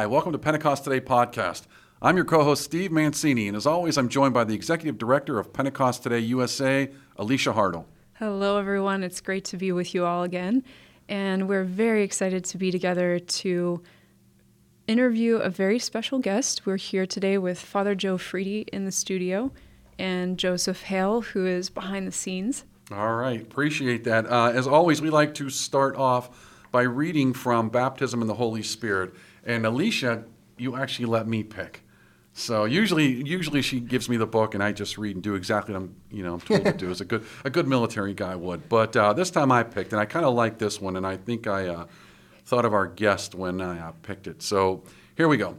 Hi, welcome to Pentecost Today podcast. I'm your co host, Steve Mancini, and as always, I'm joined by the executive director of Pentecost Today USA, Alicia Hartle. Hello, everyone. It's great to be with you all again. And we're very excited to be together to interview a very special guest. We're here today with Father Joe Freedy in the studio and Joseph Hale, who is behind the scenes. All right, appreciate that. Uh, as always, we like to start off by reading from Baptism in the Holy Spirit. And Alicia, you actually let me pick. So usually, usually she gives me the book, and I just read and do exactly what I'm, you know, I'm told to do, as a good, a good military guy would. But uh, this time I picked, and I kind of like this one, and I think I uh, thought of our guest when I uh, picked it. So here we go.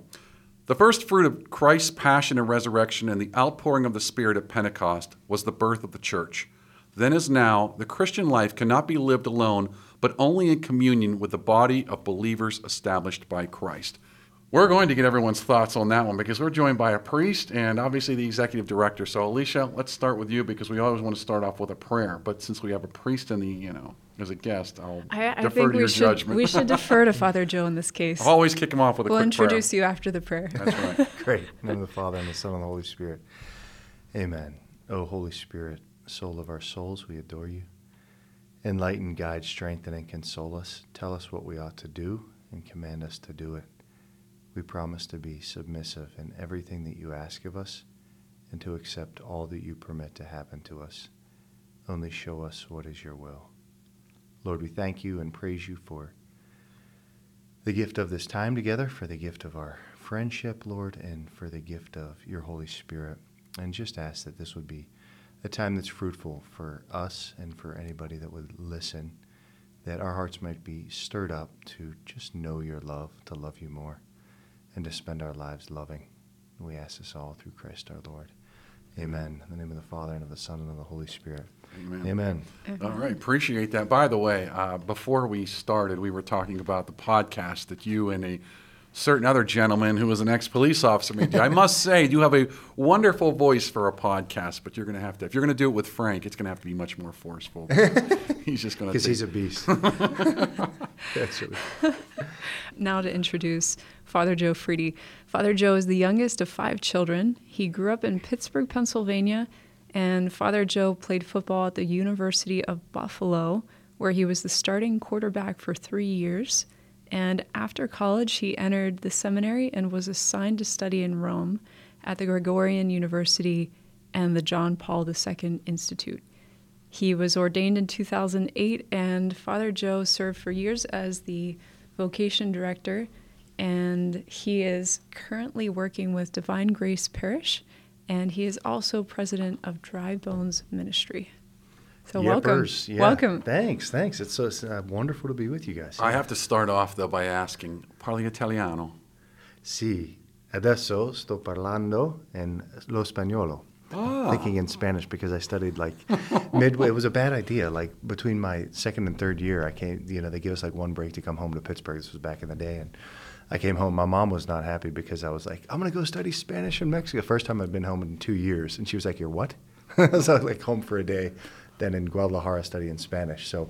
The first fruit of Christ's passion and resurrection and the outpouring of the Spirit at Pentecost was the birth of the church. Then as now, the Christian life cannot be lived alone, but only in communion with the body of believers established by Christ. We're going to get everyone's thoughts on that one because we're joined by a priest and obviously the executive director. So, Alicia, let's start with you because we always want to start off with a prayer. But since we have a priest in the, you know, as a guest, I'll I, I defer think to your should, judgment. we should defer to Father Joe in this case. I'll always kick him off with a we'll quick introduce prayer. you after the prayer. That's right. Great. In the name of the Father, and the Son, and the Holy Spirit. Amen. O Holy Spirit, soul of our souls, we adore you. Enlighten, guide, strengthen, and console us. Tell us what we ought to do and command us to do it. We promise to be submissive in everything that you ask of us and to accept all that you permit to happen to us. Only show us what is your will. Lord, we thank you and praise you for the gift of this time together, for the gift of our friendship, Lord, and for the gift of your Holy Spirit. And just ask that this would be a time that's fruitful for us and for anybody that would listen, that our hearts might be stirred up to just know your love, to love you more, and to spend our lives loving. We ask this all through Christ our Lord. Amen. In the name of the Father, and of the Son, and of the Holy Spirit. Amen. Amen. All right, appreciate that. By the way, uh, before we started, we were talking about the podcast that you and a certain other gentleman who was an ex-police officer made. I must say, you have a wonderful voice for a podcast, but you're going to have to, if you're going to do it with Frank, it's going to have to be much more forceful. he's just going to. Because he's a beast. That's really now to introduce Father Joe Freedy. Father Joe is the youngest of five children. He grew up in Pittsburgh, Pennsylvania, and Father Joe played football at the University of Buffalo, where he was the starting quarterback for three years. And after college, he entered the seminary and was assigned to study in Rome at the Gregorian University and the John Paul II Institute. He was ordained in 2008, and Father Joe served for years as the vocation director, and he is currently working with Divine Grace Parish, and he is also president of Dry Bones Ministry. So welcome, Yippers. Yeah. welcome. Thanks, thanks. It's so it's, uh, wonderful to be with you guys. I have to start off though by asking, parli italiano? Sì, adesso sto parlando in lo spagnolo. Ah. Thinking in Spanish because I studied like midway. It was a bad idea. Like between my second and third year, I came. You know, they give us like one break to come home to Pittsburgh. This was back in the day, and I came home. My mom was not happy because I was like, "I'm gonna go study Spanish in Mexico." First time I'd been home in two years, and she was like, "You're what?" so I was like home for a day, then in Guadalajara studying Spanish. So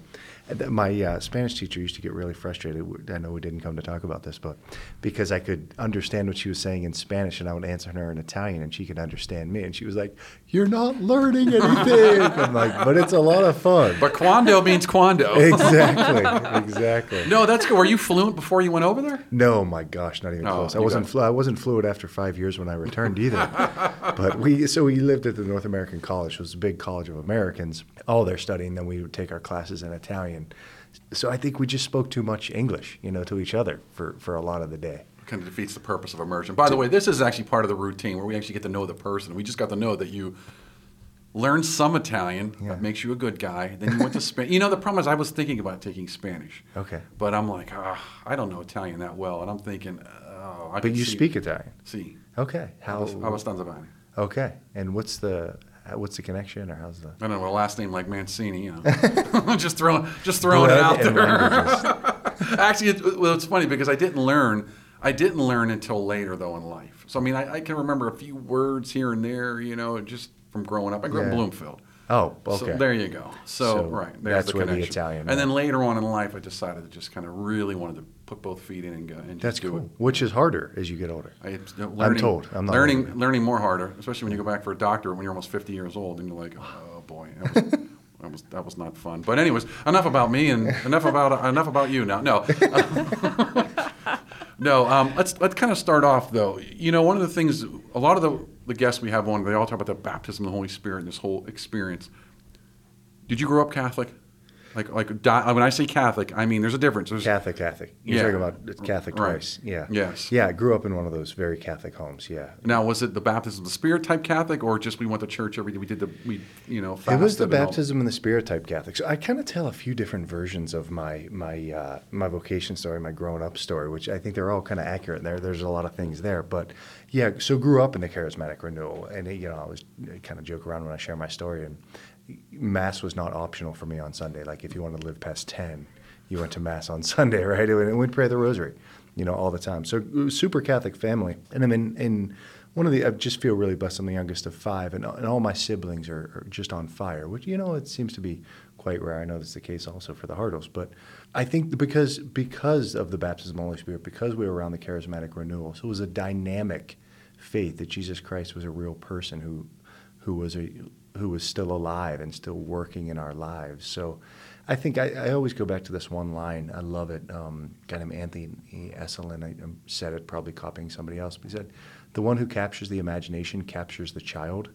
my uh, Spanish teacher used to get really frustrated. I know we didn't come to talk about this, but because I could understand what she was saying in Spanish and I would answer her in Italian and she could understand me. And she was like, You're not learning anything. I'm like, But it's a lot of fun. But quando means quando. exactly. Exactly. no, that's good. Were you fluent before you went over there? No, my gosh, not even Oh, close. I wasn't. I wasn't fluent after five years when I returned either. but we, so we lived at the North American College, which was a big college of Americans. All their studying, then we would take our classes in Italian. So I think we just spoke too much English, you know, to each other for, for a lot of the day. kind of defeats the purpose of immersion. By the way, this is actually part of the routine where we actually get to know the person. We just got to know that you learned some Italian. Yeah. That makes you a good guy. Then you went to Spain. You know, the problem is I was thinking about taking Spanish. Okay. But I'm like, ah, I don't know Italian that well, and I'm thinking, oh, I But you see- speak Italian. See, Okay. How? abbastanza bene. Okay. And what's the what's the connection or how's the? I don't know a last name like Mancini. You know, just throwing just throwing it out there. Actually, it, well, it's funny because I didn't learn. I didn't learn until later, though, in life. So I mean, I, I can remember a few words here and there. You know, just from growing up. I grew up in Bloomfield. Oh, So okay. there you go. So, So right, there's that's the where the connection. Italian And then later on in life, I decided to just kind of really wanted to put both feet in and go and That's cool. it. Which is harder as you get older. I, learning, told. I'm not learning, learning. learning more harder, especially when you go back for a doctor when you're almost 50 years old, and you're like, oh boy, that was, that was, that was not fun. But anyways, enough about me and enough about enough about you now. No, no. Um, let's let's kind of start off though. You know, one of the things, a lot of the the guests we have on, they all talk about the baptism of the Holy Spirit and this whole experience. Did you grow up Catholic? Like like di- when I say Catholic, I mean there's a difference. There's, Catholic, Catholic. You're Yeah. talking about it's Catholic Right. twice. Yeah. Yes. Yeah, I grew up in one of those very Catholic homes. Yeah. Now, was it the baptism of the Spirit type Catholic, or just we went to church every day? We did the we you know It was the baptism in the spirit type Catholic. So I kind of tell a few different versions of my my uh, my vocation story, my growing up story, which I think they're all kind of accurate. There, there's a lot of things there, but yeah. So grew up in the charismatic renewal, and you know I was kind of joke around when I share my story, and mass was not optional for me on Sunday. Like if you wanted to live past ten, you went to mass on Sunday, right? And we'd pray the rosary, you know, all the time. So super Catholic family, and I'm in in one of the. I just feel really blessed. I'm the youngest of five, and, and all my siblings are, are just on fire, which you know it seems to be quite rare. I know that's the case also for the Hartles, but I think because because of the baptism of the Holy Spirit, because we were around the charismatic renewal, so it was a dynamic faith that Jesus Christ was a real person who who was a who was still alive and still working in our lives. So I think I, I always go back to this one line. I love it. Um, guy named Anthony Esolen, I said it, probably copying somebody else, but he said, "The one who captures the imagination captures the child."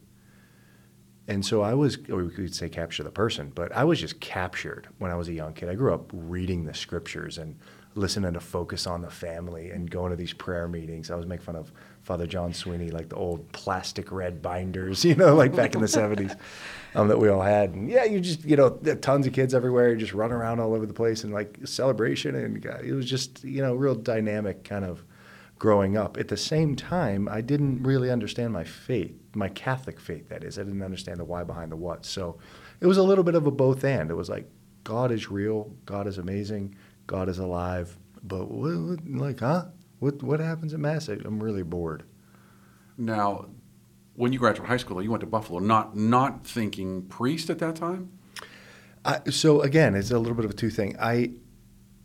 And so I was, or we could say capture the person, but I was just captured when I was a young kid. I grew up reading the scriptures and listening to Focus on the Family and going to these prayer meetings. I was making fun of Father John Sweeney, like the old plastic red binders, you know, like back in the 70s um, that we all had. And yeah, you just, you know, tons of kids everywhere, just run around all over the place and like celebration. And uh, it was just, you know, real dynamic kind of growing up. At the same time, I didn't really understand my faith, my Catholic faith, that is. I didn't understand the why behind the what. So it was a little bit of a both and. It was like, God is real, God is amazing, God is alive. But what, what, like, huh? What, what happens at Mass? I'm really bored. Now, when you graduated high school, you went to Buffalo, not not thinking priest at that time. I, so again, it's a little bit of a two thing. I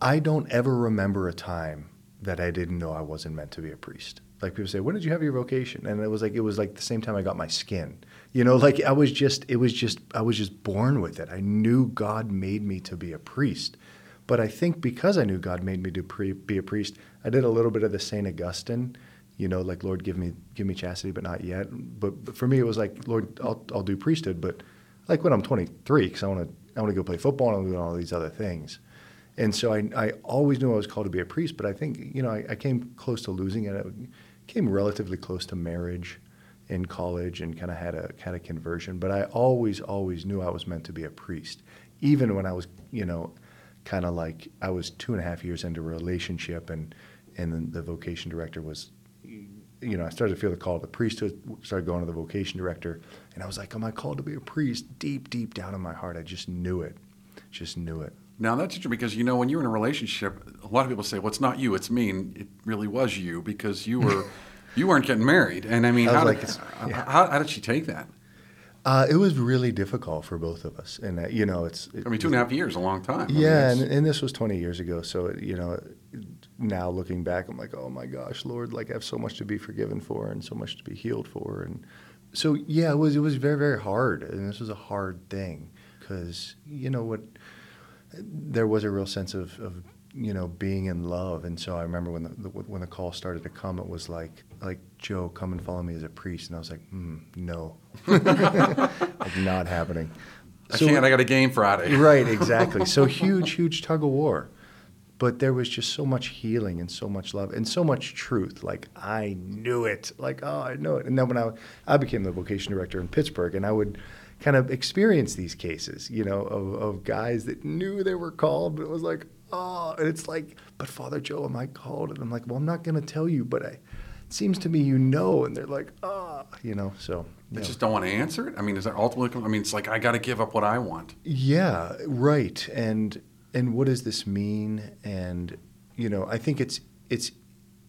I don't ever remember a time that I didn't know I wasn't meant to be a priest. Like people say, when did you have your vocation? And it was like it was like the same time I got my skin. You know, like I was just it was just I was just born with it. I knew God made me to be a priest. But I think because I knew God made me to pre- be a priest, I did a little bit of the Saint Augustine, you know, like Lord, give me give me chastity, but not yet. But, but for me, it was like Lord, I'll I'll do priesthood, but like when I'm 23, because I want to I want to go play football and I'm all these other things. And so I, I always knew I was called to be a priest, but I think, you know, I, I came close to losing it. Came relatively close to marriage in college and kind of had a kind of conversion. But I always, always knew I was meant to be a priest, even when I was, you know, kind of like I was two and a half years into a relationship, and and the vocation director was, you know, I started to feel the call to the priesthood. Started going to the vocation director, and I was like, "Am I called to be a priest?" Deep, deep down in my heart, I just knew it, just knew it. Now that's interesting because you know when you're in a relationship, a lot of people say, "Well, it's not you, it's me." And it really was you because you were you weren't getting married. And I mean, I how, like, did, yeah. how, how did she take that? Uh, it was really difficult for both of us, and uh, you know, it's. I mean, two and a half years, a long time. I mean, Yeah, and, and this was 20 years ago. So, it- you know, now looking back, I'm like, oh my gosh, Lord, like I have so much to be forgiven for and so much to be healed for. And so, yeah, it was, it was very, very hard. And this was a hard thing because, you know, what, there was a real sense of, of, you know, being in love. And so I remember when the, the, when the call started to come, it was like, like, Joe, come and follow me as a priest. And I was like, hmm, no, like not happening. I can't. I got a game Friday. Right, exactly. So huge, huge tug of war. But there was just so much healing and so much love and so much truth. Like I knew it. Like oh, I know it. And then when I I became the vocation director in Pittsburgh, and I would kind of experience these cases, you know, of, of guys that knew they were called, but it was like oh, and it's like, but Father Joe, am I called? And I'm like, well, I'm not going to tell you, but I, it seems to me you know. And they're like, ah, you know. So They yeah. just don't want to answer it. I mean, is that ultimately? I mean, it's like I got to give up what I want. Yeah, right. And and what does this mean? And you know, I think it's it's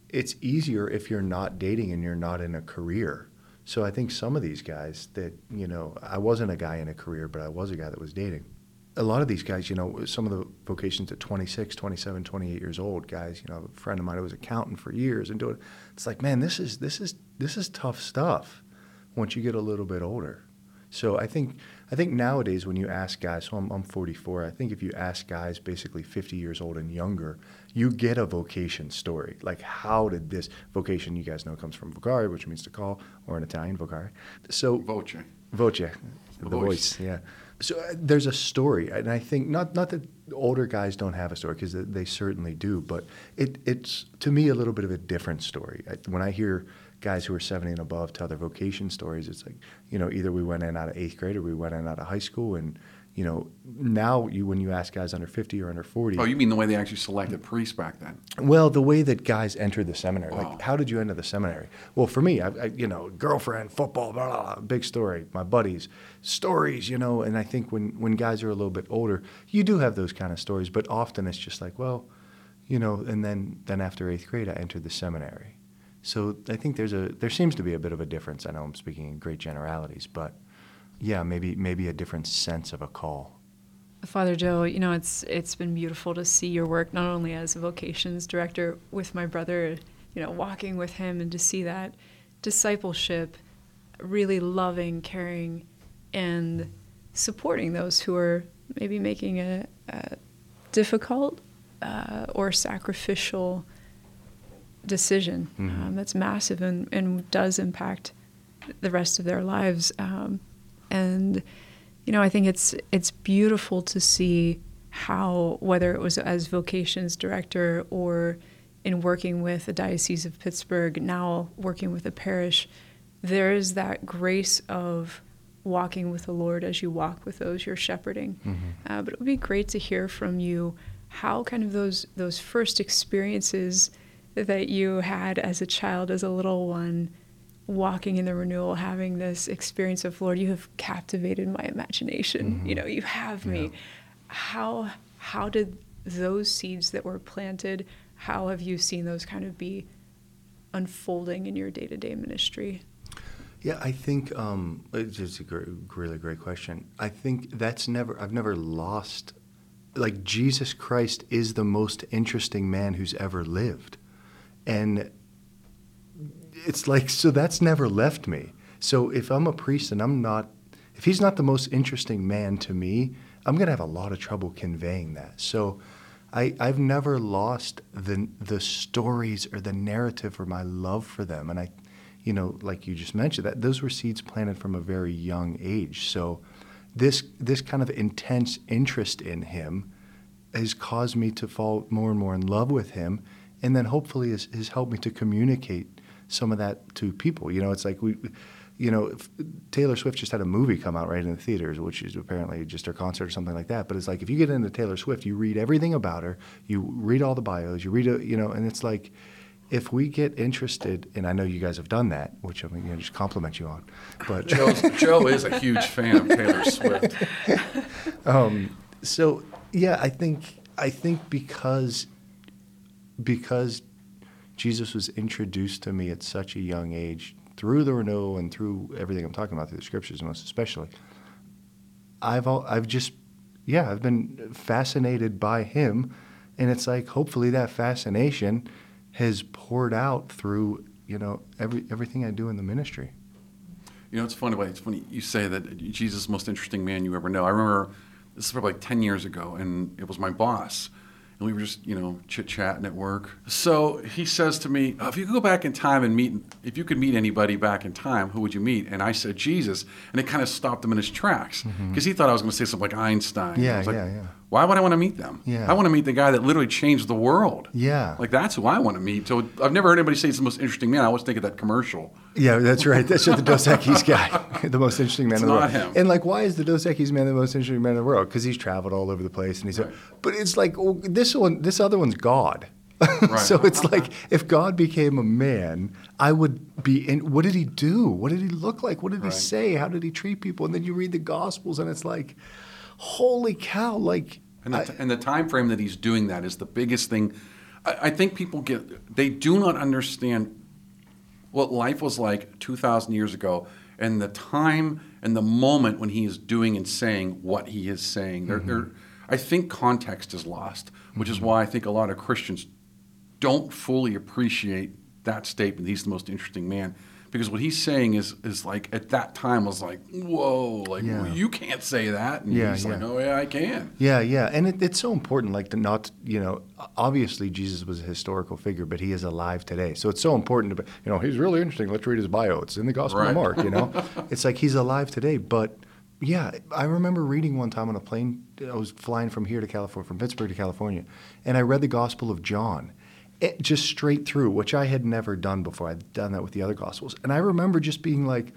it's easier if you're not dating and you're not in a career. So I think some of these guys that you know, I wasn't a guy in a career, but I was a guy that was dating. A lot of these guys, you know, some of the vocations at 26, 27, 28 years old, guys, you know, a friend of mine who was accountant for years and doing, it's like, man, this is, this is, this is tough stuff once you get a little bit older. So I think, I think nowadays when you ask guys, so I'm, I'm 44, I think if you ask guys basically 50 years old and younger, you get a vocation story. Like, how did this vocation, you guys know, comes from vocare, which means to call, or in Italian, vocare. So, Voce. voce, the voice. voice, yeah. So uh, there's a story, and I think not not that older guys don't have a story because they, certainly do, but it, it's to me a little bit of a different story. I, when I hear guys who are 70 and above tell their vocation stories, it's like you know either we went in out of eighth grade or we went in out of high school, and you know now you when you ask guys under 50 or under 40, Oh, you mean the way they actually selected priests back then? well, the way that guys entered the seminary, Wow. like, how did you enter the seminary? Well, for me, I, I you know, girlfriend, football, blah, blah, blah, big story. My buddies, stories, you know. And I think when when guys are a little bit older, you do have those kind of stories, but often it's just like, well, you know. And then then after eighth grade, I entered the seminary. So I think there's a there seems to be a bit of a difference. I know I'm speaking in great generalities, but yeah, maybe maybe a different sense of a call. Father Joe, you know, it's it's been beautiful to see your work not only as a vocations director with my brother, you know, walking with him and to see that discipleship, really loving, caring, and supporting those who are maybe making a, a difficult uh, or sacrificial decision Mhm. um, that's massive and, and does impact the rest of their lives. Um, and you know, I think it's it's beautiful to see how whether it was as vocations director or in working with the Diocese of Pittsburgh, now working with a parish, there is that grace of walking with the Lord as you walk with those you're shepherding. Uh, but it would be great to hear from you how kind of those those first experiences that you had as a child, as a little one, walking in the renewal, having this experience of Lord, you have captivated my imagination. You know, you have me. How how did those seeds that were planted? How have you seen those kind of be unfolding in your day to day ministry? Yeah, I think um, it's just a great, really great question. I think that's never, I've never lost, like, Jesus Christ is the most interesting man who's ever lived. And it's like, so that's never left me. So if I'm a priest and I'm not, if he's not the most interesting man to me, I'm going to have a lot of trouble conveying that. So I, I've never lost the, the stories or the narrative or my love for them. And I, you know, like you just mentioned, that those were seeds planted from a very young age. So this, this kind of intense interest in him has caused me to fall more and more in love with him, and then hopefully has, has helped me to communicate some of that to people. You know, it's like we, you know, if Taylor Swift just had a movie come out right in the theaters, which is apparently just her concert or something like that. But it's like if you get into Taylor Swift, you read everything about her, you read all the bios, you read, a, you know, and it's like if we get interested, and I know you guys have done that, which I'm going to just compliment you on, but Joe's, Joe is a huge fan of Taylor Swift. um, so yeah, I think I think because because Jesus was introduced to me at such a young age through the renewal and through everything I'm talking about through the scriptures most especially. I've all, I've just yeah I've been fascinated by him, and it's like hopefully that fascination has poured out through you know every everything I do in the ministry. You know, it's funny. It's funny you say that Jesus is the most interesting man you ever know. I remember this is probably like ten years ago, and it was my boss, and we were just you know chit chatting at work. So he says to me, oh, "If you could go back in time and meet, if you could meet anybody back in time, who would you meet?" And I said Jesus, and it kind of stopped him in his tracks because he thought I was going to say something like Einstein. Mm-hmm. Yeah, like, yeah, yeah. Why would I want to meet them? Yeah. I want to meet the guy that literally changed the world. Yeah. Like that's who I want to meet. So I've never heard anybody say he's the most interesting man. I always think of that commercial. Yeah, that's right. That's just the Dos Equis guy, the most interesting man It's in the not world. him. And like, why is the Dos Equis man the most interesting man in the world? Because he's traveled all over the place, and he's. Right. But it's like oh, this one. This other one's God. Right. so it's like if God became a man, I would be in. What did he do? What did he look like? What did Right. he say? How did he treat people? And then you read the Gospels, and it's like, holy cow! Like, And the, I- and the time frame that he's doing that is the biggest thing. I, I think people get they do not understand what life was like 2,000 years ago and the time and the moment when he is doing and saying what he is saying. There, there, mm-hmm. I think context is lost, which is mm-hmm. why I think a lot of Christians don't fully appreciate that statement. He's the most interesting man. Because what he's saying is, is like at that time was like, whoa, like Yeah. well, you can't say that. And Yeah, he's like, yeah. oh yeah, I can. Yeah, yeah, and it, it's so important, like to not, you know, obviously Jesus was a historical figure, but he is alive today. So it's so important to, be, you know, he's really interesting. Let's read his bio. It's in the Gospel Right. of Mark. You know, it's like he's alive today. But yeah, I remember reading one time on a plane. I was flying from here to California, from Pittsburgh to California, and I read the Gospel of John. It, just straight through, which I had never done before. I'd done that with the other Gospels. And I remember just being like,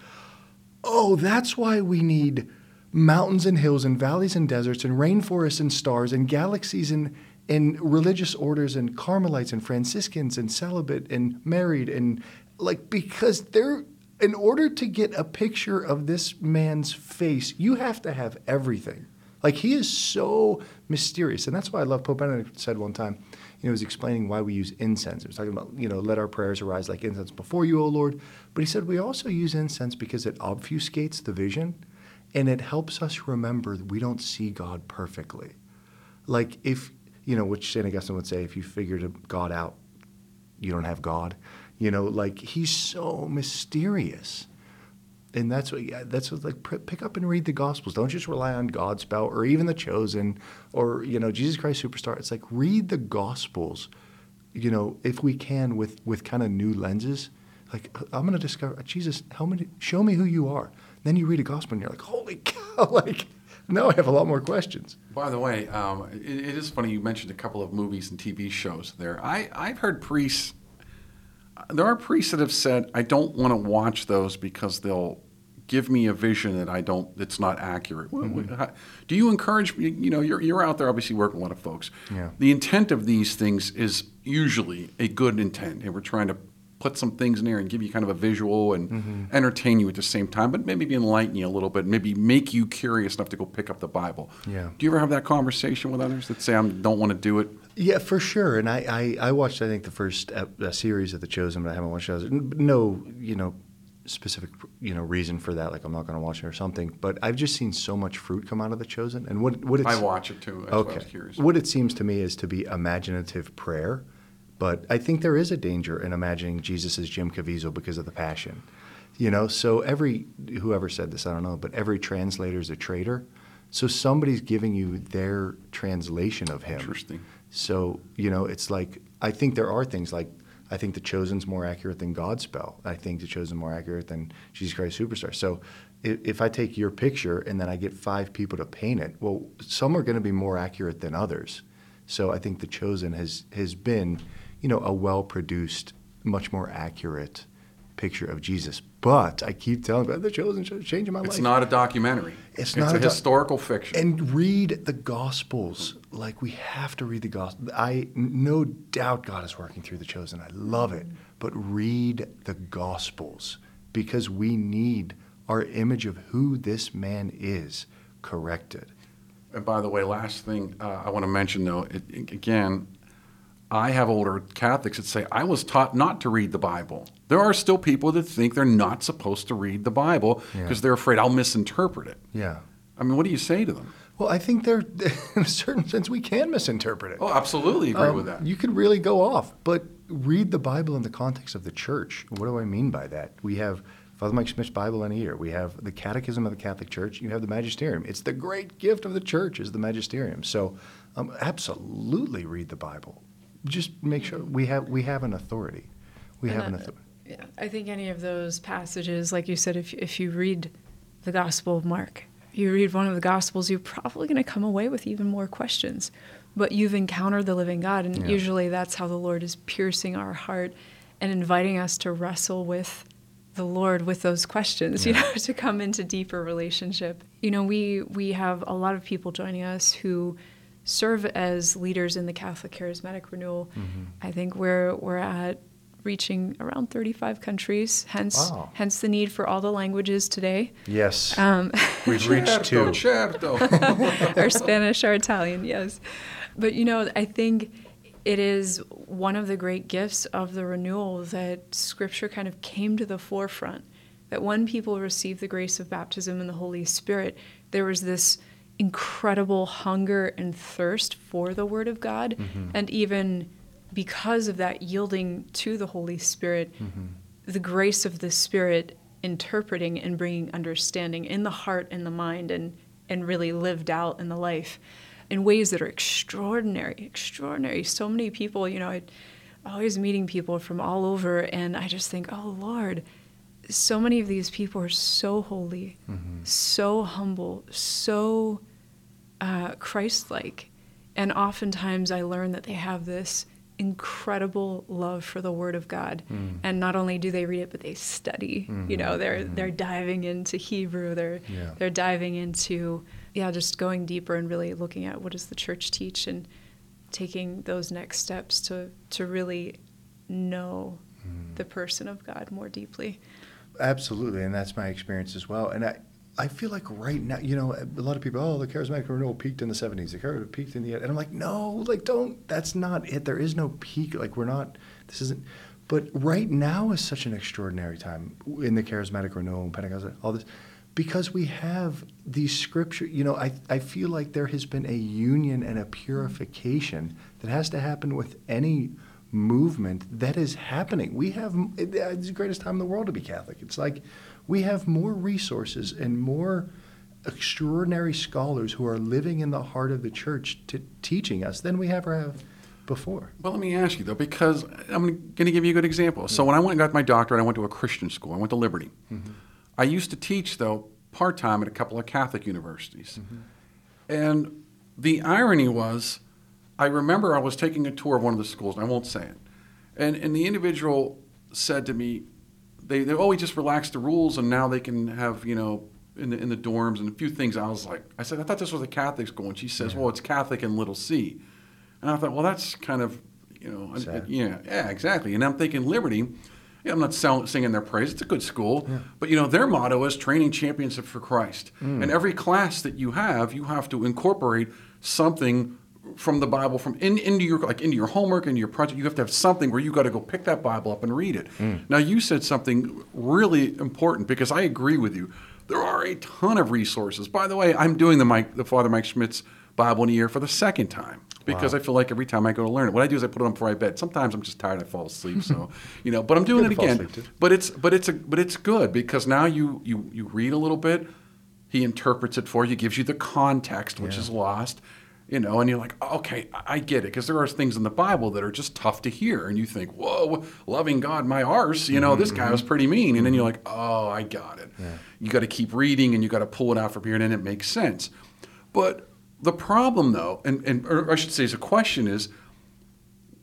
oh, that's why we need mountains and hills and valleys and deserts and rainforests and stars and galaxies and, and religious orders and Carmelites and Franciscans and celibate and married and like because they're in order to get a picture of this man's face, you have to have everything. Like he is so mysterious, and that's why I love Pope Benedict said one time. He was explaining why we use incense. He was talking about, you know, let our prayers arise like incense before you, O Lord. But he said we also use incense because it obfuscates the vision, and it helps us remember that we don't see God perfectly. Like if you know, which Saint Augustine would say, if you figured God out, you don't have God. You know, like he's so mysterious and that's what yeah, that's what like pick up and read the gospels. Don't just rely on Godspell or even the chosen or you know jesus christ superstar. It's like read the gospels you know if we can with with kind of new lenses. Like i'm going to discover jesus help me show me who you are. Then you read a gospel and you're like holy cow like now i have a lot more questions. By the way, um, it, it is funny you mentioned a couple of movies and TV shows there. I, I've heard priests, there are priests that have said, I don't want to watch those because they'll give me a vision that I don't, that's not accurate. Mm-hmm. Do you encourage, you know, you're, you're out there obviously working with a lot of folks. Yeah. The intent of these things is usually a good intent, and we're trying to put some things in there and give you kind of a visual and Mm-hmm. entertain you at the same time, but maybe enlighten you a little bit, maybe make you curious enough to go pick up the Bible. Yeah. Do you ever have that conversation with others that say, I don't want to do it? Yeah, for sure. And I, I, I watched, I think, the first ep- uh, series of The Chosen, but I haven't watched the others. No, you know, specific, you know, reason for that. Like I'm not going to watch it or something. But I've just seen so much fruit come out of The Chosen, and what what it's I watch it too. That's okay. was curious. What it seems to me is to be imaginative prayer, but I think there is a danger in imagining Jesus as Jim Caviezel because of the passion. You know, so every whoever said this, I don't know, but every translator is a traitor. So somebody's giving you their translation of him. Interesting. So, you know, it's like I think there are things like I think the chosen's more accurate than Godspell. I think the chosen more accurate than Jesus Christ Superstar. So if, if I take your picture and then I get five people to paint it, well, some are going to be more accurate than others. So I think the chosen has has been, you know, a well produced, much more accurate picture of Jesus. But I keep telling you, the chosen changing my life. It's not a documentary. It's not a, doc- historical fiction. And read the Gospels. Like we have to read the Gospel. I no doubt God is working through the chosen. I love it. But read the Gospels because we need our image of who this man is corrected. And by the way, last thing uh, I want to mention, though, it- again, I have older Catholics that say I was taught not to read the Bible. There are still people that think they're not supposed to read the Bible because Yeah. they're afraid I'll misinterpret it. Yeah. I mean, what do you say to them? Well, I think there, in a certain sense, we can misinterpret it. Oh, absolutely agree Um, with that. You could really go off, but read the Bible in the context of the church. What do I mean by that? We have Father Mike Schmitz Bible in a year. We have the Catechism of the Catholic Church. You have the Magisterium. It's the great gift of the church is the Magisterium. So, um, absolutely read the Bible. Just make sure we have we have an authority. We And have an authority. Yeah, I think any of those passages, like you said, if if you read the Gospel of Mark, you read one of the Gospels, you're probably going to come away with even more questions. But you've encountered the living God, and Yeah. usually that's how the Lord is piercing our heart and inviting us to wrestle with the Lord with those questions, you know, to come into deeper relationship. You know, we we have a lot of people joining us who serve as leaders in the Catholic Charismatic Renewal. Mm-hmm. I think we're we're at reaching around 35 countries. Hence Wow. hence the need for all the languages today. Yes, Um, we've reached two. Certo, certo. our Spanish, our Italian, yes. But you know, I think it is one of the great gifts of the renewal that Scripture kind of came to the forefront. That when people received the grace of baptism and the Holy Spirit, there was this incredible hunger and thirst for the Word of God. Mm-hmm. And even because of that yielding to the Holy Spirit, the grace of the Spirit interpreting and bringing understanding in the heart and the mind and, and really lived out in the life in ways that are extraordinary, extraordinary. So many people, you know, I always meeting people from all over, and I just think, oh Lord, so many of these people are so holy, so humble, so uh, Christ-like, and oftentimes I learn that they have this incredible love for the Word of God, mm. and not only do they read it, but they study. You mm-hmm. know, they're mm-hmm. they're diving into Hebrew. They're Yeah. they're diving into yeah, just going deeper and really looking at what does the church teach and taking those next steps to to really know mm. the person of God more deeply. Absolutely, and that's my experience as well. And I, I feel like right now, you know, a lot of people, oh, the charismatic renewal peaked in the '70s. The charismatic peaked in the, and I'm like, no, like don't. That's not it. There is no peak. Like we're not. This isn't. But right now is such an extraordinary time in the charismatic renewal and Pentecostal, all this, because we have these scripture. You know, I I feel like there has been a union and a purification that has to happen with any movement that is happening. We have it's the greatest time in the world to be Catholic. It's like we have more resources and more extraordinary scholars who are living in the heart of the church to teaching us than we ever have before. Well, let me ask you though, because I'm going to give you a good example. So when I went and got my doctorate, I went to a Christian school. I went to Liberty. Mm-hmm. I used to teach though part time at a couple of Catholic universities, mm-hmm. and the irony was, I remember I was taking a tour of one of the schools, and I won't say it, and and the individual said to me, they they oh we just relaxed the rules and now they can have you know. In the, in the dorms and a few things, I was like, I said, I thought this was a Catholic school. And she says, well, it's Catholic in little c. And I thought, well, that's kind of, you know, Sad. yeah, yeah, exactly. And I'm thinking Liberty. Yeah, I'm not singing their praise. It's a good school, but you know their motto is training champions for Christ. Mm. And every class that you have, you have to incorporate something from the Bible from in, into your like into your homework into your project. You have to have something where you got to go pick that Bible up and read it. Now you said something really important because I agree with you. There are a ton of resources. By the way, I'm doing the Mike, the Father Mike Schmitz Bible in a year for the second time because I feel like every time I go to learn it, what I do is I put it on before I bed. Sometimes I'm just tired, I fall asleep. So, you know, but I'm doing it again. But it's but it's a but it's good because now you you you read a little bit. He interprets it for you, gives you the context, which Yeah. is lost. You know, and you're like, okay, I get it, because there are things in the Bible that are just tough to hear, and you think, whoa, loving God, my arse, you know, this guy mm-hmm. was pretty mean, and then you're like, mm-hmm. oh, I got it. Yeah. You got to keep reading, and you got to pull it out from here, and then it makes sense. But the problem, though, and, and or I should say, is a question is,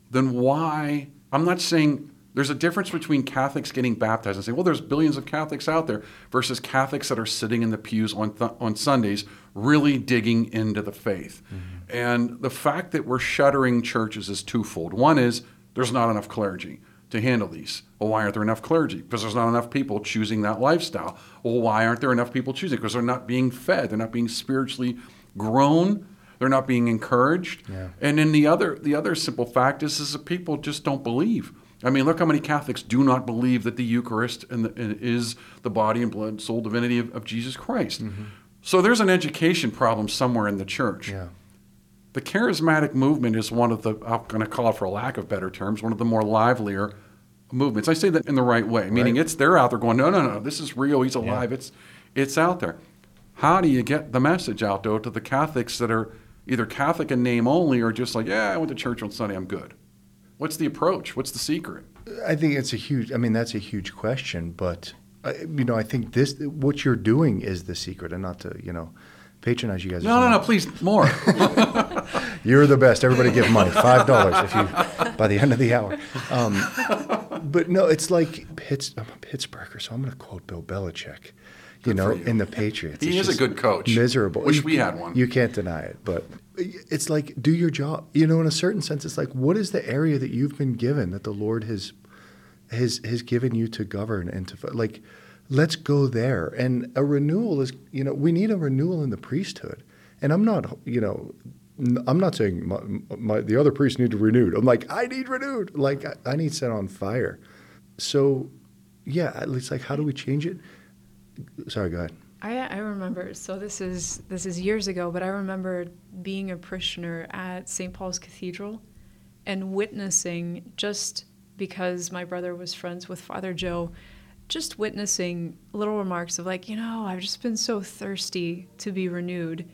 then why? I'm not saying there's a difference between Catholics getting baptized and saying, well, there's billions of Catholics out there, versus Catholics that are sitting in the pews on th- on Sundays, really digging into the faith. Mm-hmm. And the fact that we're shuttering churches is twofold. One is there's not enough clergy to handle these. Well, why aren't there enough clergy? Because there's not enough people choosing that lifestyle. Well, why aren't there enough people choosing? Because they're not being fed. They're not being spiritually grown. They're not being encouraged. Yeah. And then the other the other simple fact is is that people just don't believe. I mean, look how many Catholics do not believe that the Eucharist the, is the body and blood, soul, divinity of, of Jesus Christ. Mm-hmm. So there's an education problem somewhere in the church. Yeah. The charismatic movement is one of the, I'm going to call it for a lack of better terms, one of the more livelier movements. I say that in the right way, meaning Right. it's they're out there going, no, no, no, this is real, he's alive, it's, it's out there. How do you get the message out, though, to the Catholics that are either Catholic in name only or just like, yeah, I went to church on Sunday, I'm good? What's the approach? What's the secret? I think it's a huge. I mean, that's a huge question, but uh, you know, I think this what you're doing is the secret, and not to you know patronize you guys. No, no, no, please, more. You're the best. Everybody give money. Five dollars if you by the end of the hour. Um, but no, it's like Pitts, I'm a Pittsburgher, so I'm going to quote Bill Belichick. You know, you. in the Patriots. He It's is a good coach. Miserable. Wish You- we had one. You can't deny it, but it's like do your job. You know, in a certain sense, it's like what is the area that you've been given that the Lord has has has given you to govern and to like let's go there and a renewal is you know we need a renewal in the priesthood and i'm not you know I'm not saying my, my, the other priests need to renewed. I'm like, I need renewed. Like, I, I need set on fire. So, yeah, it's like, how do we change it? Sorry, go ahead. I, I remember. So this is this is years ago, but I remember being a parishioner at St. Paul's Cathedral, and witnessing just because my brother was friends with Father Joe, just witnessing little remarks of like, you know, I've just been so thirsty to be renewed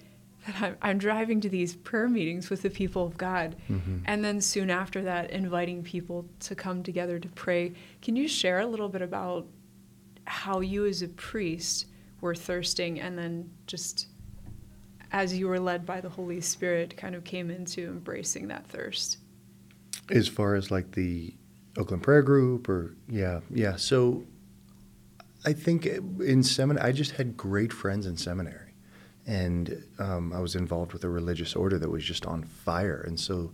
that I'm, I'm driving to these prayer meetings with the people of God. Mm-hmm. And then soon after that, inviting people to come together to pray. Can you share a little bit about how you, as a priest, were thirsting and then just as you were led by the Holy Spirit, kind of came into embracing that thirst? As far as like the Oakland Prayer Group, or yeah, yeah. So I think in seminary, I just had great friends in seminary, and um, I was involved with a religious order that was just on fire, and so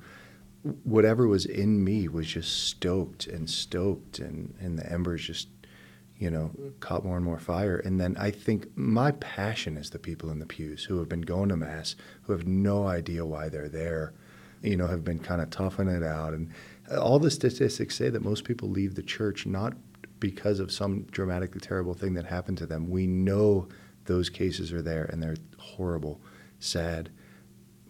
whatever was in me was just stoked and stoked, and and the embers just you know caught more and more fire. And then I think my passion is the people in the pews who have been going to mass, who have no idea why they're there, you know, have been kind of toughing it out and all the statistics say that most people leave the church not because of some dramatically terrible thing that happened to them. We know those cases are there and they're horrible, sad.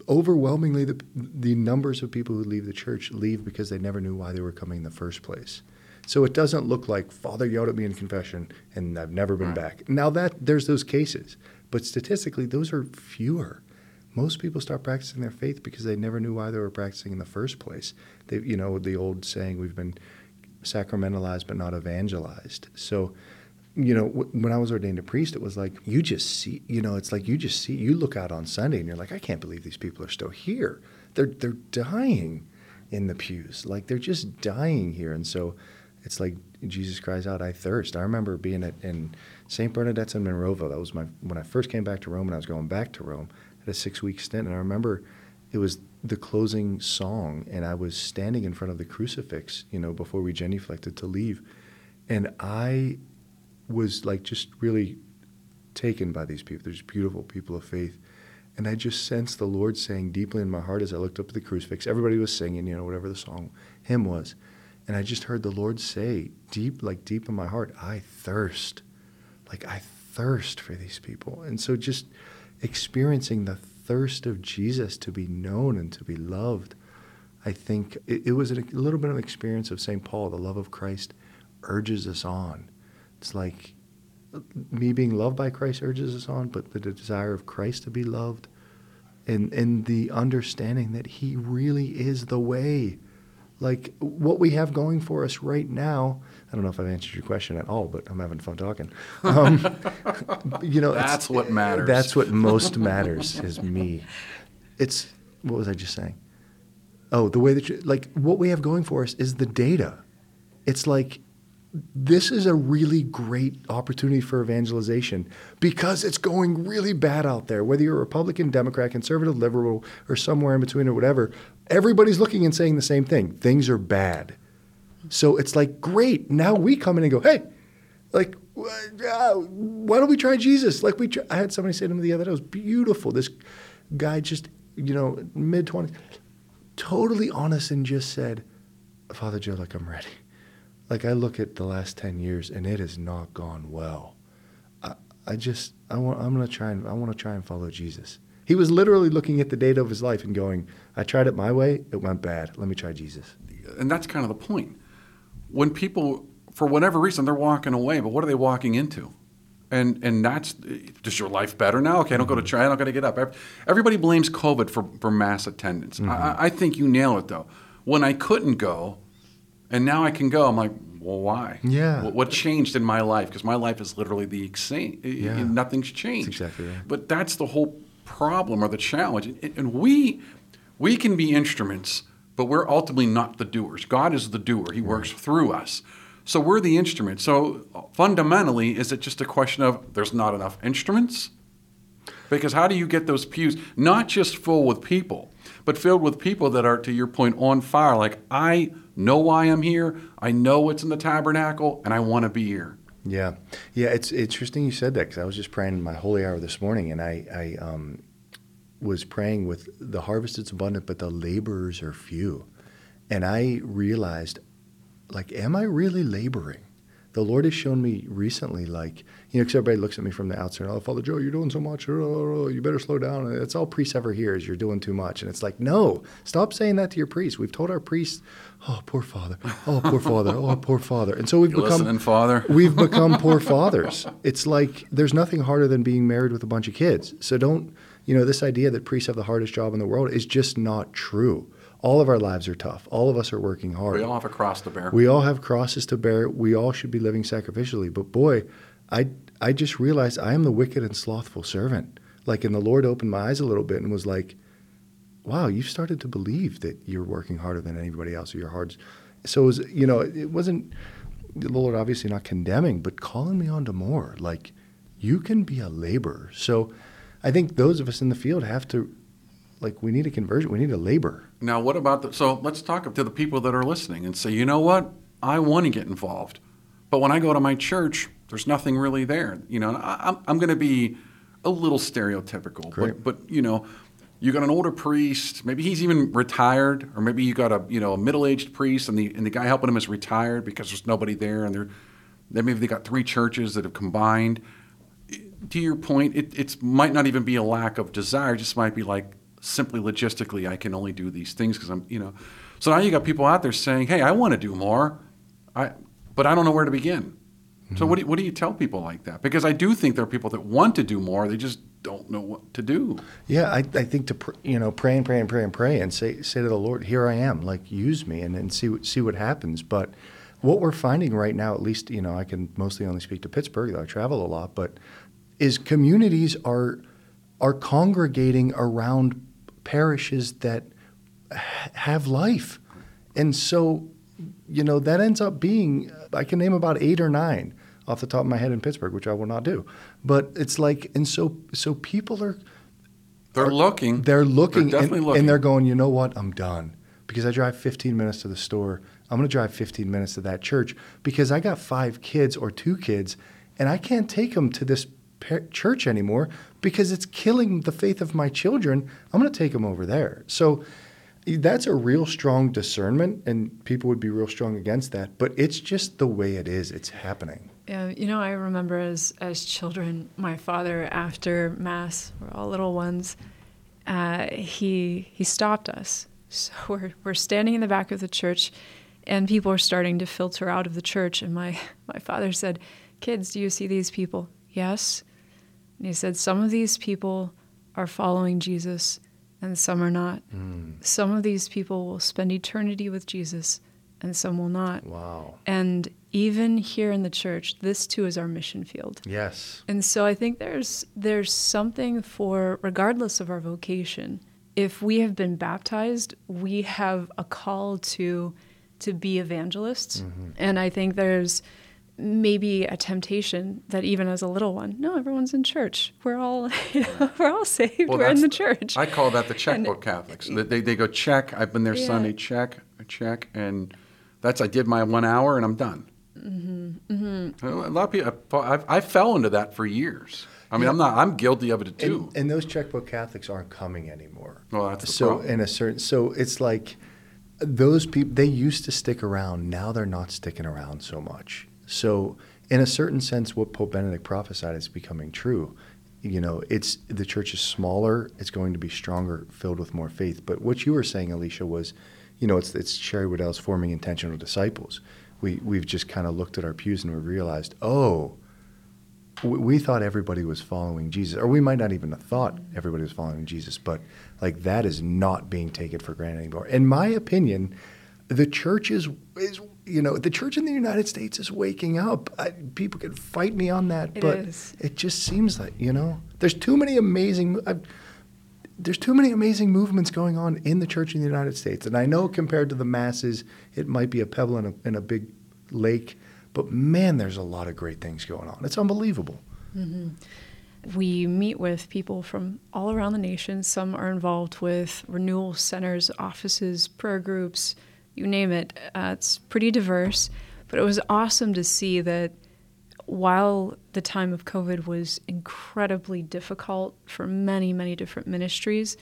Overwhelmingly, the, the numbers of people who leave the church leave because they never knew why they were coming in the first place. So it doesn't look like Father yelled at me in confession and I've never been Right. back. Now that there's those cases, but statistically those are fewer. Most people start practicing their faith because they never knew why they were practicing in the first place. They, you know, the old saying, "We've been sacramentalized but not evangelized." So, you know, when I was ordained a priest, it was like you just see, you know, it's like you just see, you look out on Sunday and you're like, I can't believe these people are still here. They're they're dying in the pews, like they're just dying here, and so it's like Jesus cries out, "I thirst." I remember being at in Saint Bernadette's in Monroeville. That was my when I first came back to Rome, and I was going back to Rome. Had a six week stint, and I remember it was the closing song, and I was standing in front of the crucifix, you know, before we genuflected to leave, and I was like just really taken by these people. They're beautiful people of faith. And I just sensed the Lord saying deeply in my heart as I looked up at the crucifix. Everybody was singing, you know, whatever the song hymn was. And I just heard the Lord say, deep, like deep in my heart, I thirst. Like I thirst for these people. And so just experiencing the thirst of Jesus to be known and to be loved, I think it, it was a little bit of an experience of St. Paul. The love of Christ urges us on. It's like me being loved by Christ urges us on, but the desire of Christ to be loved and, and the understanding that He really is the way. Like what we have going for us right now, I don't know if I've answered your question at all, but I'm having fun talking. Um, you know, it's- That's what matters. That's what most matters is me. It's what was I just saying? Oh, the way that you like what we have going for us is the data. It's like this is a really great opportunity for evangelization because it's going really bad out there. Whether you're a Republican, Democrat, conservative, liberal, or somewhere in between or whatever, everybody's looking and saying the same thing. Things are bad. So it's like, great. Now we come in and go, hey, like, uh, why don't we try Jesus? Like we, tr- I had somebody say to me the other day, it was beautiful. This guy just, you know, mid twenties, totally honest, and just said, Father Joe, like I'm ready. Like I look at the last ten years, and it has not gone well. I, I just, I want, I'm gonna try and, I want to try and follow Jesus. He was literally looking at the data of his life and going, I tried it my way, it went bad. Let me try Jesus. and that's kind of the point. When people, for whatever reason, they're walking away, but what are they walking into? And and that's does your life better now? Okay, I don't go to mm-hmm. church. I don't got to get up. Everybody blames COVID for, for mass attendance. I- mm-hmm. I, I think you nail it though. When I couldn't go, and now I can go, I'm like, well, why? Yeah. What, what changed in my life? Because my life is literally the same. Eh, eh, yeah. Eh, nothing's changed. exactly right. But that's the whole problem or the challenge. And, and we we can be instruments, but we're ultimately not the doers. God is the doer. He works through us. So we're the instrument. So uh, fundamentally, is it just a question of there's not enough instruments? Because how do you get those pews not just full with people, but filled with people that are, to your point, on fire? Like, I know why I'm here, I know what's in the tabernacle, and I want to be here. Yeah, yeah. It's interesting you said that because I was just praying in my holy hour this morning, and I, I, um, was praying with the harvest is abundant, but the laborers are few. And I realized, like, am I really laboring? The Lord has shown me recently, like, you know, because everybody looks at me from the outside, oh, Father Joe, you're doing so much. Oh, you better slow down. It's all priests ever hear is you're doing too much. And it's like, no, stop saying that to your priest. We've told our priests, oh, poor father. Oh, poor father. Oh, poor father. And so we've You become Father? we've become poor fathers. It's like there's nothing harder than being married with a bunch of kids. So don't, you know, this idea that priests have the hardest job in the world is just not true. All of our lives are tough. All of us are working hard. We all have a cross to bear. We all have crosses to bear. We all should be living sacrificially. But boy, I I just realized I am the wicked and slothful servant. Like, and the Lord opened my eyes a little bit and was like, "Wow, you've started to believe that you're working harder than anybody else, or your hard." So it was, you know, it wasn't the Lord obviously not condemning, but calling me on to more. Like, you can be a laborer. So, I think those of us in the field have to, like, we need a conversion. We need a labor. Now, what about the? So let's talk to the people that are listening and say, you know what? I want to get involved, but when I go to my church, there's nothing really there. You know, I, I'm I'm going to be a little stereotypical, Great. but but you know, you got an older priest. Maybe he's even retired, or maybe you got a you know a middle-aged priest, and the and the guy helping him is retired because there's nobody there, and they're then maybe they got three churches that have combined. To your point, it it's might not even be a lack of desire; it just might be like simply logistically, I can only do these things because I'm you know. So now you got people out there saying, "Hey, I want to do more, I but I don't know where to begin." So what do, you, mm-hmm. what do you tell people like that? Because I do think there are people that want to do more, they just don't know what to do. Yeah, I, I think to pr- you know pray and pray and pray and pray and say say to the Lord, here I am, like use me and, and see what see what happens. But what we're finding right now, at least you know, I can mostly only speak to Pittsburgh. Though I travel a lot, but is communities are are congregating around parishes that have life, and so you know that ends up being I can name about eight or nine off the top of my head in Pittsburgh, which I will not do. But it's like, and so so people are They're are- looking. They're looking, They're definitely and, looking. and they're going. You know what? I'm done because I drive 15 minutes to the store. I'm going to drive 15 minutes to that church because I got five kids or two kids, and I can't take them to this church anymore because it's killing the faith of my children. I'm going to take them over there. So that's a real strong discernment, and people would be real strong against that. But it's just the way it is. It's happening. Yeah, you know, I remember as as children, my father after mass, we're all little ones. Uh, he he stopped us. So we're we're standing in the back of the church, and people are starting to filter out of the church. And my my father said, "Kids, do you see these people?" Yes. And he said, "Some of these people are following Jesus, and some are not. Mm. Some of these people will spend eternity with Jesus, and some will not." Wow. And even here in the church, this too is our mission field. Yes. And so I think there's there's something for regardless of our vocation. If we have been baptized, we have a call to to be evangelists. Mm-hmm. And I think there's maybe a temptation that even as a little one, no, everyone's in church. We're all you know, we're all saved. Well, we're in the church. I call that the And- checkbook Catholics. They, they, they go check. I've been there Yeah. Sunday. Check, check, and that's I did my one hour and I'm done. Mm-hmm, mm-hmm. A lot of people. I, I fell into that for years. I mean, I'm not. I'm guilty of it too. And, and those checkbook Catholics aren't coming anymore. well, that's the so problem. in a certain so it's like those people they used to stick around now they're not sticking around so much so in a certain sense what pope benedict prophesied is becoming true. You know it's the church is smaller it's going to be stronger filled with more faith. But what you were saying alicia was you know it's it's sherry Weddell's forming intentional disciples. We we've just kind of looked at our pews and we realized oh we, thought everybody was following Jesus, or we might not even have thought everybody was following Jesus, but like that is not being taken for granted anymore. In my opinion, the church is is you know the church in the United States is waking up. I, people can fight me on that, It but is. it just seems like you know there's too many amazing. i there's too many amazing movements going on in the church in the United States, and I know compared to the masses, it might be a pebble in a, in a big lake, but man, there's a lot of great things going on. It's unbelievable. Mm-hmm. we meet with people from all around the nation. Some are involved with renewal centers, offices, prayer groups, you name it. Uh, it's pretty diverse, but it was awesome to see that while the time of COVID was incredibly difficult for many, many different ministries,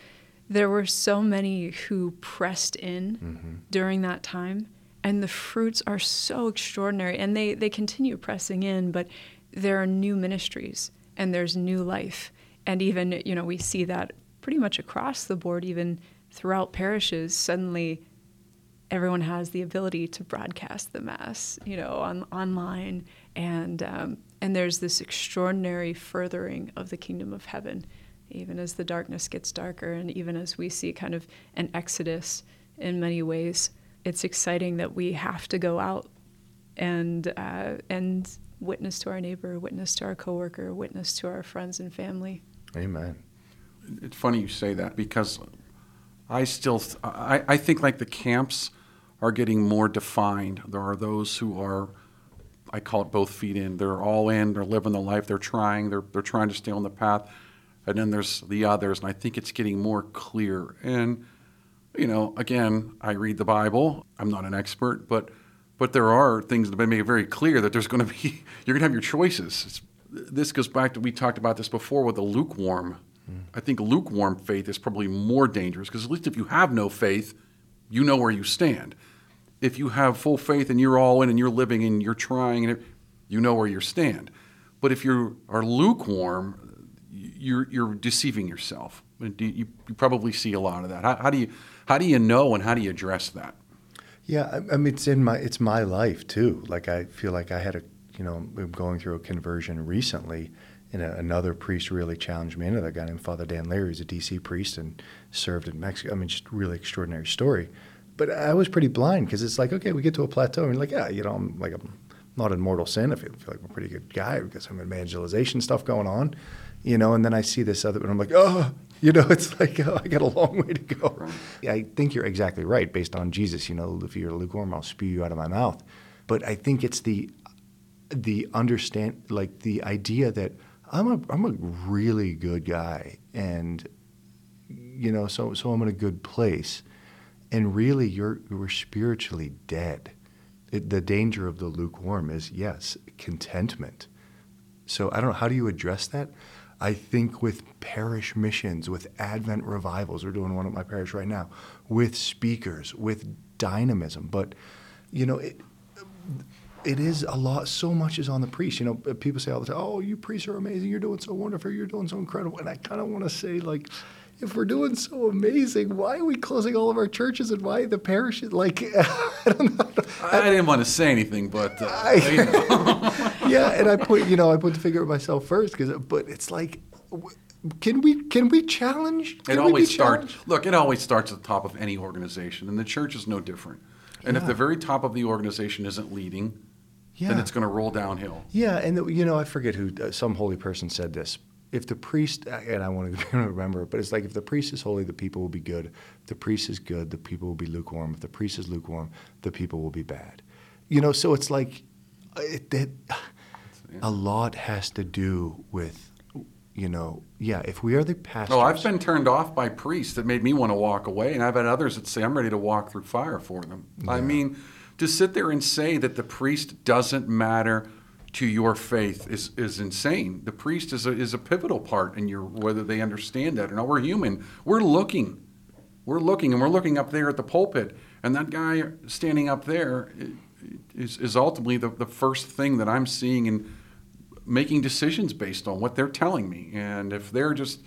there were so many who pressed in Mm-hmm. during that time. And the fruits are so extraordinary. And they, they continue pressing in, but there are new ministries and there's new life. And even, you know, we see that pretty much across the board, even throughout parishes, suddenly everyone has the ability to broadcast the mass, you know, on online, and um, and there's this extraordinary furthering of the kingdom of heaven, even as the darkness gets darker, and even as we see kind of an exodus in many ways. It's exciting that we have to go out and uh, and witness to our neighbor, witness to our coworker, witness to our friends and family. Amen. It's funny you say that because I still I, I think like the camps are getting more defined. There are those who are I call it both feet in. They're all in. They're living the life. They're trying. They're they're trying to stay on the path. And then there's the others, and I think it's getting more clear. And you know, again, I read the Bible. I'm not an expert, but but there are things that have been made very clear that there's going to be you're going to have your choices. It's, this goes back to we talked about this before with the lukewarm. Mm. I think lukewarm faith is probably more dangerous because at least if you have no faith, you know where you stand. If you have full faith and you're all in and you're living and you're trying and it, you know where you stand. But if you are lukewarm, you're you're deceiving yourself. You, you probably see a lot of that. How, how do you how do you know and how do you address that? Yeah, I, I mean, it's in my it's my life too. Like I feel like I had a you know going through a conversion recently, and a, another priest really challenged me Another guy named Father Dan Leary, who's a DC priest and served in Mexico. I mean, just really extraordinary story. But I was pretty blind because it's like okay, we get to a plateau and like yeah, you know, I'm like I'm not in mortal sin. I feel, feel like I'm a pretty good guy because some evangelization stuff going on, you know. And then I see this other, and I'm like oh. You know, it's like oh, I got a long way to go. I think you're exactly right, based on Jesus. You know, if you're lukewarm, I'll spew you out of my mouth. But I think it's the the understand, like the idea that I'm a I'm a really good guy, and you know, so so I'm in a good place, and really, you're you're spiritually dead. It, the danger of the lukewarm is yes, contentment. So I don't know how do you address that. I think with parish missions, with Advent revivals, we're doing one at my parish right now, with speakers, with dynamism. But, you know, it, it is a lot, so much is on the priest. You know, people say all the time, oh, you priests are amazing. You're doing so wonderful. You're doing so incredible. And I kind of want to say, like, if we're doing so amazing, why are we closing all of our churches and why the parishes? Like, I don't know. I didn't want to say anything, but uh, you know. yeah, and I put you know I put the finger at myself first because but it's like, w- can we can we challenge? Can it we be always starts. challenged? Look, it always starts at the top of any organization, and the church is no different. And if the very top of the organization isn't leading, yeah. then it's going to roll downhill. Yeah, and the, you know I forget who uh, some holy person said this. If the priest and I want to remember, it, but it's like if the priest is holy, the people will be good. If the priest is good, the people will be lukewarm. If the priest is lukewarm, the people will be bad. You know, so it's like it, it, a lot has to do with, you know, yeah. If we are the pastors, Oh, I've been turned off by priests that made me want to walk away, and I've had others that say I'm ready to walk through fire for them. I mean, to sit there and say that the priest doesn't matter to your faith is, is insane. The priest is a, is a pivotal part in your whether they understand that or not. We're human. We're looking. We're looking, and we're looking up there at the pulpit, and that guy standing up there is, is ultimately the, the first thing that I'm seeing and making decisions based on what they're telling me. And if they're just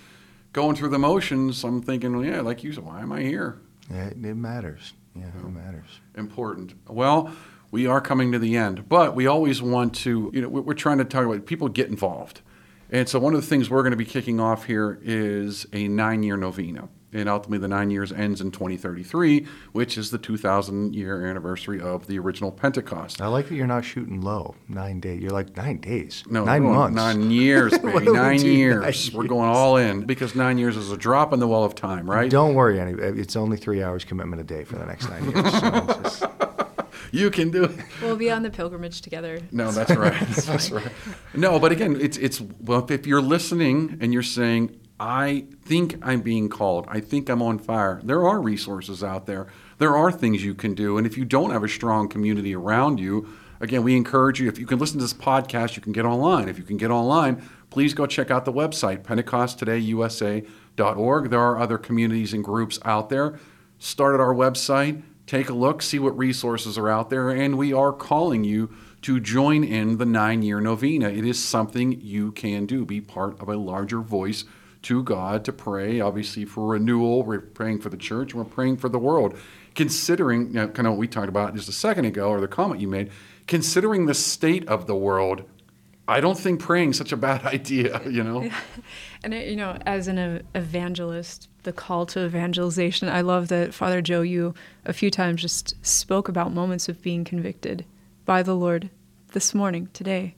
going through the motions, I'm thinking, well, yeah, like you said, why am I here? Yeah, it, it matters. Yeah, it matters. Important. Well, we are coming to the end, but we always want to, you know, we- we're trying to talk about people get involved. And so one of the things we're going to be kicking off here is a nine year novena. And ultimately, the nine years ends in 2033, which is the 2,000 year anniversary of the original Pentecost. I like that you're not shooting low. Nine days. You're like nine days. No, 9 we're going months. Nine years, baby. we nine do years. We're going all in because nine years is a drop in the well of time, right? Don't worry. It's only three hours commitment a day for the next nine years. So You can do it. We'll be on the pilgrimage together. No, that's right. that's right. No, but again, it's it's well, if you're listening and you're saying, "I think I'm being called. I think I'm on fire." There are resources out there. There are things you can do, and if you don't have a strong community around you, again, we encourage you, if you can listen to this podcast, you can get online. If you can get online, please go check out the website, PentecostTodayUSA.org. There are other communities and groups out there. Start at our website, take a look, see what resources are out there, and we are calling you to join in the nine year novena. It is something you can do, be part of a larger voice to God to pray, obviously, for renewal. We're praying for the church, we're praying for the world. Considering, you know, kind of what we talked about just a second ago, or the comment you made, considering the state of the world, I don't think praying is such a bad idea, you know? And, it, you know, as an evangelist, the call to evangelization, I love that Father Joe, you a few times just spoke about moments of being convicted by the Lord this morning, today.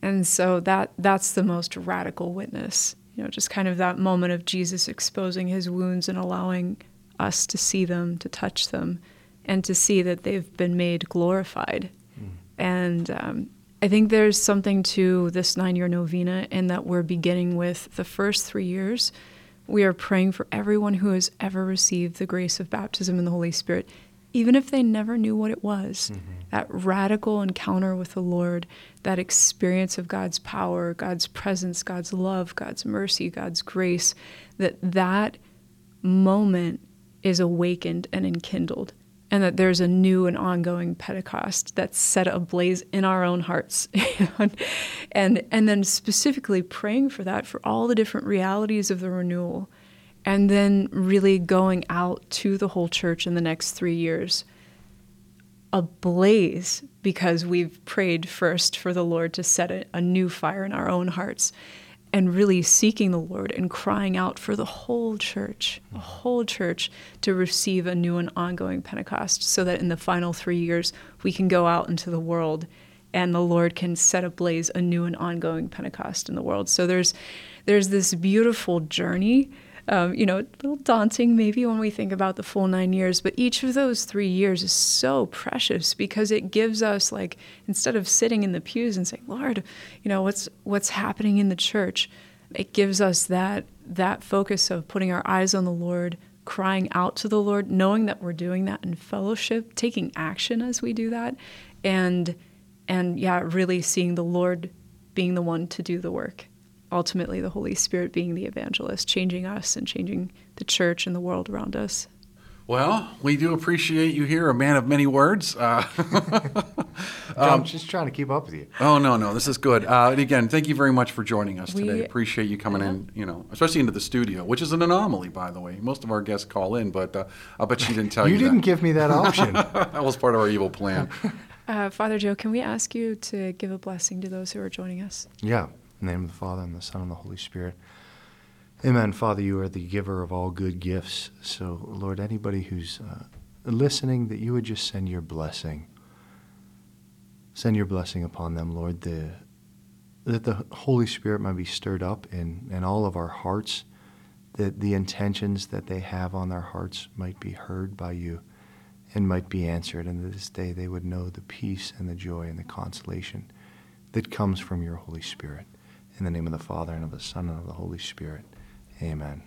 And so that that's the most radical witness. You know, just kind of that moment of Jesus exposing his wounds and allowing us to see them, to touch them, and to see that they've been made glorified. Mm. And um, I think there's something to this nine year novena in that we're beginning with the first three years. We are praying for everyone who has ever received the grace of baptism in the Holy Spirit, even if they never knew what it was. Mm-hmm. That radical encounter with the Lord, that experience of God's power, God's presence, God's love, God's mercy, God's grace, that that moment is awakened and enkindled and that there's a new and ongoing Pentecost that's set ablaze in our own hearts. and, and then specifically praying for that, for all the different realities of the renewal, and then really going out to the whole church in the next three years ablaze because we've prayed first for the Lord to set a, a new fire in our own hearts and really seeking the Lord and crying out for the whole church, the mm-hmm. whole church to receive a new and ongoing Pentecost so that in the final three years we can go out into the world and the Lord can set ablaze a new and ongoing Pentecost in the world. So there's there's this beautiful journey um, you know, a little daunting maybe when we think about the full nine years, but each of those three years is so precious because it gives us like instead of sitting in the pews and saying, Lord, you know, what's what's happening in the church, it gives us that that focus of putting our eyes on the Lord, crying out to the Lord, knowing that we're doing that in fellowship, taking action as we do that, and and yeah, really seeing the Lord being the one to do the work ultimately the Holy Spirit being the evangelist, changing us and changing the church and the world around us. Well, we do appreciate you here, a man of many words. Uh, I'm just trying to keep up with you. Oh no, no, this is good. Uh, and again, thank you very much for joining us we, today. Appreciate you coming yeah. in. You know, especially into the studio, which is an anomaly, by the way. Most of our guests call in, but uh, I bet she didn't tell you. you didn't that. give me that option. that was part of our evil plan. Uh, Father Joe, can we ask you to give a blessing to those who are joining us? Yeah. In the name of the Father, and the Son, and the Holy Spirit. Amen. Father, you are the giver of all good gifts. So, Lord, anybody who's uh, listening, that you would just send your blessing. Send your blessing upon them, Lord, the, that the Holy Spirit might be stirred up in, in all of our hearts, that the intentions that they have on their hearts might be heard by you and might be answered. And that this day they would know the peace and the joy and the consolation that comes from your Holy Spirit. In the name of the Father, and of the Son, and of the Holy Spirit. Amen.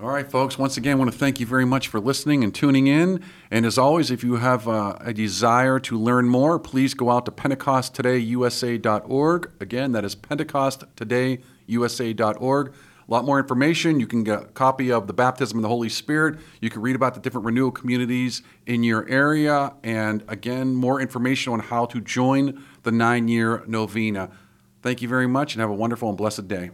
All right, folks. Once again, I want to thank you very much for listening and tuning in. And as always, if you have uh, a desire to learn more, please go out to PentecostTodayUSA.org. Again, that is PentecostTodayUSA.org. A lot more information. You can get a copy of the baptism of the Holy Spirit. You can read about the different renewal communities in your area. And again, more information on how to join the nine year novena. Thank you very much and have a wonderful and blessed day.